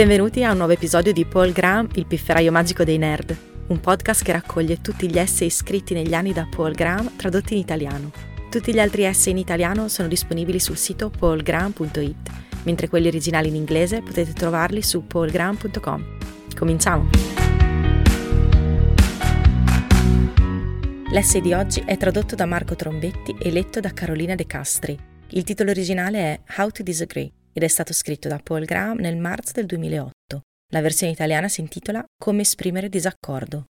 Benvenuti a un nuovo episodio di Paul Graham, il pifferaio magico dei nerd, un podcast che raccoglie tutti gli essay scritti negli anni da Paul Graham tradotti in italiano. Tutti gli altri essay in italiano sono disponibili sul sito paulgraham.it, mentre quelli originali in inglese potete trovarli su paulgraham.com. Cominciamo! L'essay di oggi è tradotto da Marco Trombetti e letto da Carolina De Castri. Il titolo originale è How to Disagree ed è stato scritto da Paul Graham nel marzo del 2008. La versione italiana si intitola Come esprimere disaccordo.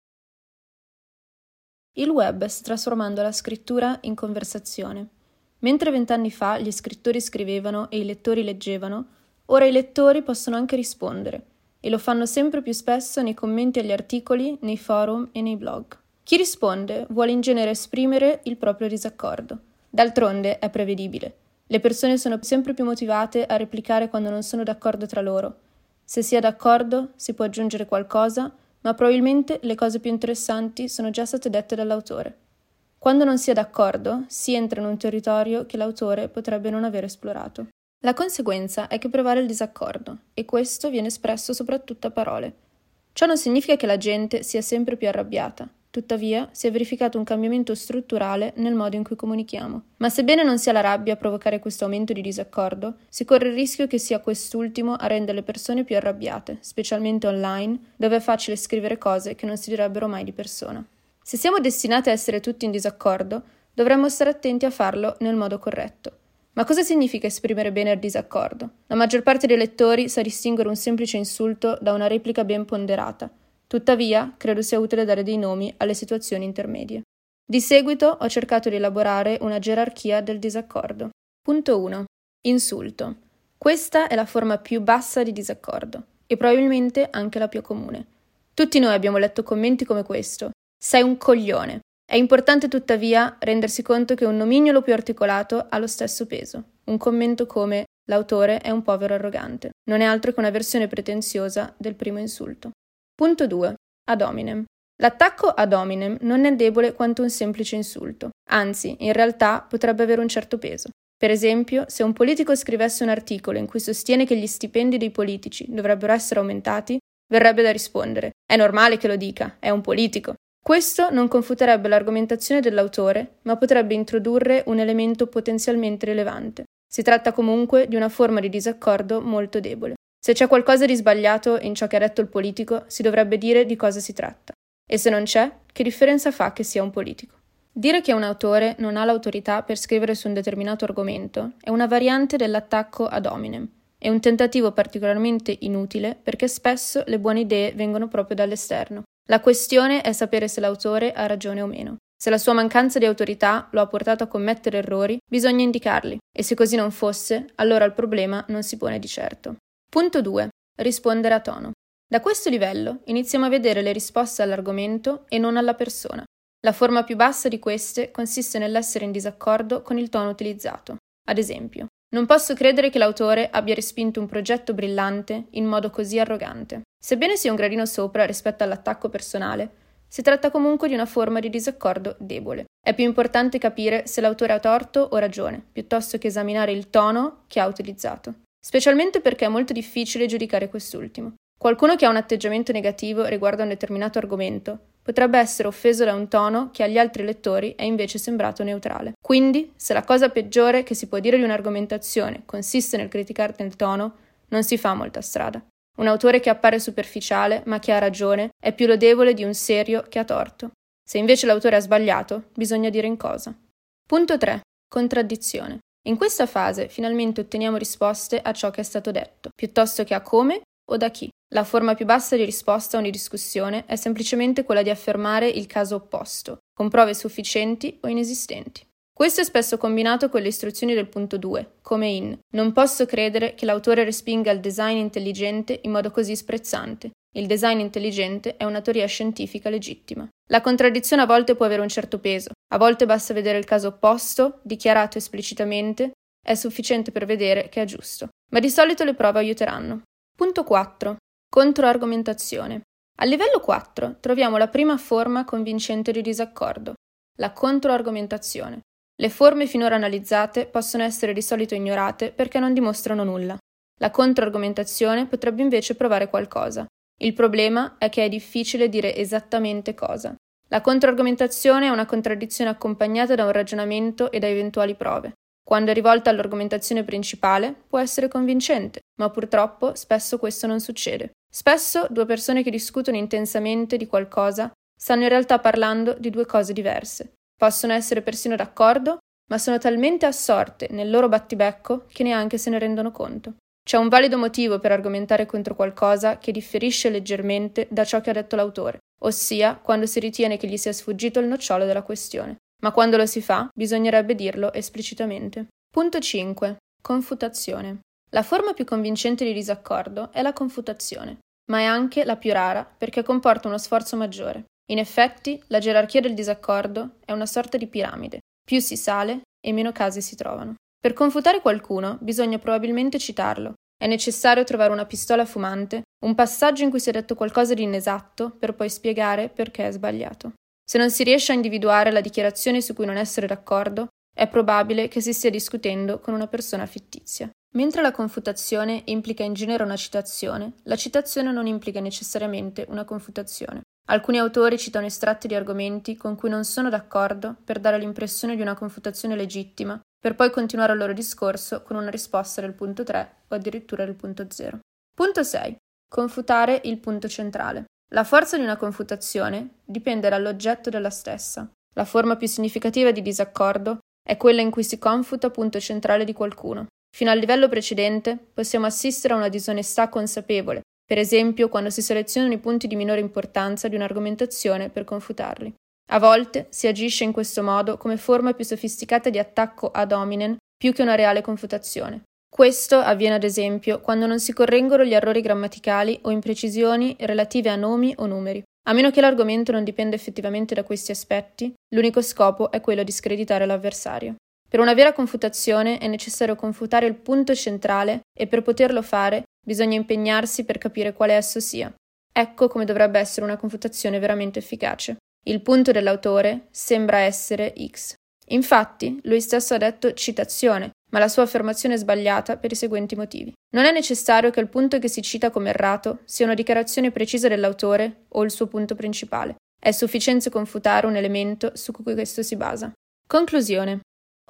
Il web sta trasformando la scrittura in conversazione. Mentre vent'anni fa gli scrittori scrivevano e i lettori leggevano, ora i lettori possono anche rispondere e lo fanno sempre più spesso nei commenti agli articoli, nei forum e nei blog. Chi risponde vuole in genere esprimere il proprio disaccordo. D'altronde è prevedibile. Le persone sono sempre più motivate a replicare quando non sono d'accordo tra loro. Se si è d'accordo, si può aggiungere qualcosa, ma probabilmente le cose più interessanti sono già state dette dall'autore. Quando non si è d'accordo, si entra in un territorio che l'autore potrebbe non aver esplorato. La conseguenza è che prevale il disaccordo, e questo viene espresso soprattutto a parole. Ciò non significa che la gente sia sempre più arrabbiata, Tuttavia, si è verificato un cambiamento strutturale nel modo in cui comunichiamo. Ma sebbene non sia la rabbia a provocare questo aumento di disaccordo, si corre il rischio che sia quest'ultimo a rendere le persone più arrabbiate, specialmente online, dove è facile scrivere cose che non si direbbero mai di persona. Se siamo destinati a essere tutti in disaccordo, dovremmo stare attenti a farlo nel modo corretto. Ma cosa significa esprimere bene il disaccordo? La maggior parte dei lettori sa distinguere un semplice insulto da una replica ben ponderata, Tuttavia, credo sia utile dare dei nomi alle situazioni intermedie. Di seguito ho cercato di elaborare una gerarchia del disaccordo. Punto 1. Insulto. Questa è la forma più bassa di disaccordo e probabilmente anche la più comune. Tutti noi abbiamo letto commenti come questo. Sei un coglione. È importante tuttavia rendersi conto che un nomignolo più articolato ha lo stesso peso. Un commento come l'autore è un povero arrogante non è altro che una versione pretenziosa del primo insulto. Punto 2. Ad hominem. L'attacco ad hominem non è debole quanto un semplice insulto, anzi, in realtà potrebbe avere un certo peso. Per esempio, se un politico scrivesse un articolo in cui sostiene che gli stipendi dei politici dovrebbero essere aumentati, verrebbe da rispondere: È normale che lo dica, è un politico. Questo non confuterebbe l'argomentazione dell'autore, ma potrebbe introdurre un elemento potenzialmente rilevante. Si tratta comunque di una forma di disaccordo molto debole. Se c'è qualcosa di sbagliato in ciò che ha detto il politico, si dovrebbe dire di cosa si tratta. E se non c'è, che differenza fa che sia un politico? Dire che un autore non ha l'autorità per scrivere su un determinato argomento è una variante dell'attacco ad hominem. È un tentativo particolarmente inutile perché spesso le buone idee vengono proprio dall'esterno. La questione è sapere se l'autore ha ragione o meno. Se la sua mancanza di autorità lo ha portato a commettere errori, bisogna indicarli, e se così non fosse, allora il problema non si pone di certo. Punto 2. Rispondere a tono. Da questo livello iniziamo a vedere le risposte all'argomento e non alla persona. La forma più bassa di queste consiste nell'essere in disaccordo con il tono utilizzato. Ad esempio, non posso credere che l'autore abbia respinto un progetto brillante in modo così arrogante. Sebbene sia un gradino sopra rispetto all'attacco personale, si tratta comunque di una forma di disaccordo debole. È più importante capire se l'autore ha torto o ragione, piuttosto che esaminare il tono che ha utilizzato specialmente perché è molto difficile giudicare quest'ultimo. Qualcuno che ha un atteggiamento negativo riguardo a un determinato argomento potrebbe essere offeso da un tono che agli altri lettori è invece sembrato neutrale. Quindi, se la cosa peggiore che si può dire di un'argomentazione consiste nel criticarne il tono, non si fa molta strada. Un autore che appare superficiale, ma che ha ragione, è più lodevole di un serio che ha torto. Se invece l'autore ha sbagliato, bisogna dire in cosa. Punto 3. Contraddizione. In questa fase finalmente otteniamo risposte a ciò che è stato detto, piuttosto che a come o da chi. La forma più bassa di risposta a una discussione è semplicemente quella di affermare il caso opposto, con prove sufficienti o inesistenti. Questo è spesso combinato con le istruzioni del punto 2, come in Non posso credere che l'autore respinga il design intelligente in modo così sprezzante. Il design intelligente è una teoria scientifica legittima. La contraddizione a volte può avere un certo peso, a volte basta vedere il caso opposto, dichiarato esplicitamente, è sufficiente per vedere che è giusto. Ma di solito le prove aiuteranno. Punto 4. Controargomentazione. Al livello 4 troviamo la prima forma convincente di disaccordo, la controargomentazione. Le forme finora analizzate possono essere di solito ignorate perché non dimostrano nulla. La controargomentazione potrebbe invece provare qualcosa. Il problema è che è difficile dire esattamente cosa. La controargomentazione è una contraddizione accompagnata da un ragionamento e da eventuali prove. Quando è rivolta all'argomentazione principale può essere convincente, ma purtroppo spesso questo non succede. Spesso due persone che discutono intensamente di qualcosa stanno in realtà parlando di due cose diverse. Possono essere persino d'accordo, ma sono talmente assorte nel loro battibecco che neanche se ne rendono conto. C'è un valido motivo per argomentare contro qualcosa che differisce leggermente da ciò che ha detto l'autore, ossia quando si ritiene che gli sia sfuggito il nocciolo della questione. Ma quando lo si fa, bisognerebbe dirlo esplicitamente. Punto 5. Confutazione. La forma più convincente di disaccordo è la confutazione, ma è anche la più rara perché comporta uno sforzo maggiore. In effetti, la gerarchia del disaccordo è una sorta di piramide. Più si sale e meno casi si trovano. Per confutare qualcuno bisogna probabilmente citarlo. È necessario trovare una pistola fumante, un passaggio in cui si è detto qualcosa di inesatto per poi spiegare perché è sbagliato. Se non si riesce a individuare la dichiarazione su cui non essere d'accordo, è probabile che si stia discutendo con una persona fittizia. Mentre la confutazione implica in genere una citazione, la citazione non implica necessariamente una confutazione. Alcuni autori citano estratti di argomenti con cui non sono d'accordo per dare l'impressione di una confutazione legittima, per poi continuare il loro discorso con una risposta del punto 3 o addirittura del punto 0. Punto 6. Confutare il punto centrale. La forza di una confutazione dipende dall'oggetto della stessa. La forma più significativa di disaccordo è quella in cui si confuta punto centrale di qualcuno. Fino al livello precedente possiamo assistere a una disonestà consapevole, per esempio quando si selezionano i punti di minore importanza di un'argomentazione per confutarli. A volte si agisce in questo modo come forma più sofisticata di attacco ad hominem più che una reale confutazione. Questo avviene ad esempio quando non si correggono gli errori grammaticali o imprecisioni relative a nomi o numeri. A meno che l'argomento non dipenda effettivamente da questi aspetti, l'unico scopo è quello di screditare l'avversario. Per una vera confutazione è necessario confutare il punto centrale e per poterlo fare bisogna impegnarsi per capire quale esso sia. Ecco come dovrebbe essere una confutazione veramente efficace. Il punto dell'autore sembra essere X. Infatti, lui stesso ha detto citazione, ma la sua affermazione è sbagliata per i seguenti motivi. Non è necessario che il punto che si cita come errato sia una dichiarazione precisa dell'autore o il suo punto principale. È sufficiente confutare un elemento su cui questo si basa. Conclusione.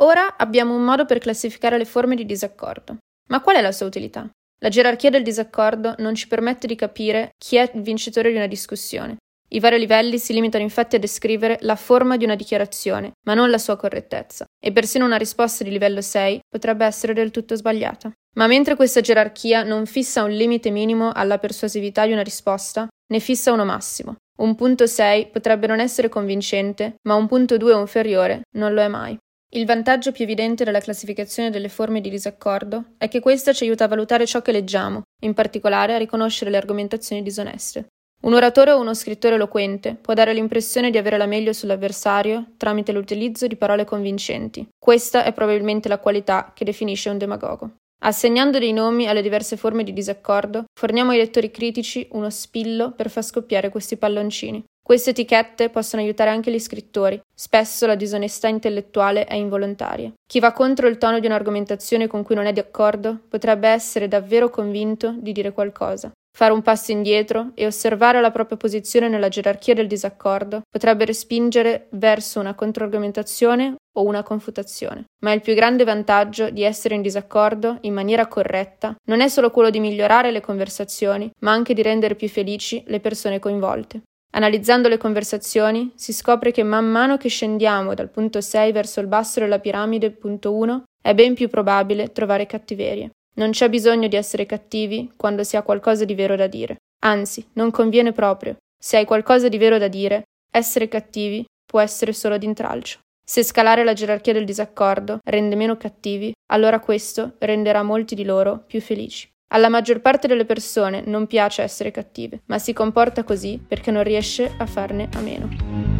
Ora abbiamo un modo per classificare le forme di disaccordo. Ma qual è la sua utilità? La gerarchia del disaccordo non ci permette di capire chi è il vincitore di una discussione. I vari livelli si limitano infatti a descrivere la forma di una dichiarazione, ma non la sua correttezza, e persino una risposta di livello 6 potrebbe essere del tutto sbagliata. Ma mentre questa gerarchia non fissa un limite minimo alla persuasività di una risposta, ne fissa uno massimo. Un punto 6 potrebbe non essere convincente, ma un punto 2 o inferiore non lo è mai. Il vantaggio più evidente della classificazione delle forme di disaccordo è che questa ci aiuta a valutare ciò che leggiamo, in particolare a riconoscere le argomentazioni disoneste. Un oratore o uno scrittore eloquente può dare l'impressione di avere la meglio sull'avversario tramite l'utilizzo di parole convincenti. Questa è probabilmente la qualità che definisce un demagogo. Assegnando dei nomi alle diverse forme di disaccordo, forniamo ai lettori critici uno spillo per far scoppiare questi palloncini. Queste etichette possono aiutare anche gli scrittori. Spesso la disonestà intellettuale è involontaria. Chi va contro il tono di un'argomentazione con cui non è d'accordo potrebbe essere davvero convinto di dire qualcosa. Fare un passo indietro e osservare la propria posizione nella gerarchia del disaccordo potrebbe respingere verso una controargomentazione o una confutazione. Ma il più grande vantaggio di essere in disaccordo in maniera corretta non è solo quello di migliorare le conversazioni, ma anche di rendere più felici le persone coinvolte. Analizzando le conversazioni, si scopre che man mano che scendiamo dal punto 6 verso il basso della piramide, punto 1, è ben più probabile trovare cattiverie. Non c'è bisogno di essere cattivi quando si ha qualcosa di vero da dire. Anzi, non conviene proprio. Se hai qualcosa di vero da dire, essere cattivi può essere solo d'intralcio. Se scalare la gerarchia del disaccordo rende meno cattivi, allora questo renderà molti di loro più felici. Alla maggior parte delle persone non piace essere cattive, ma si comporta così perché non riesce a farne a meno.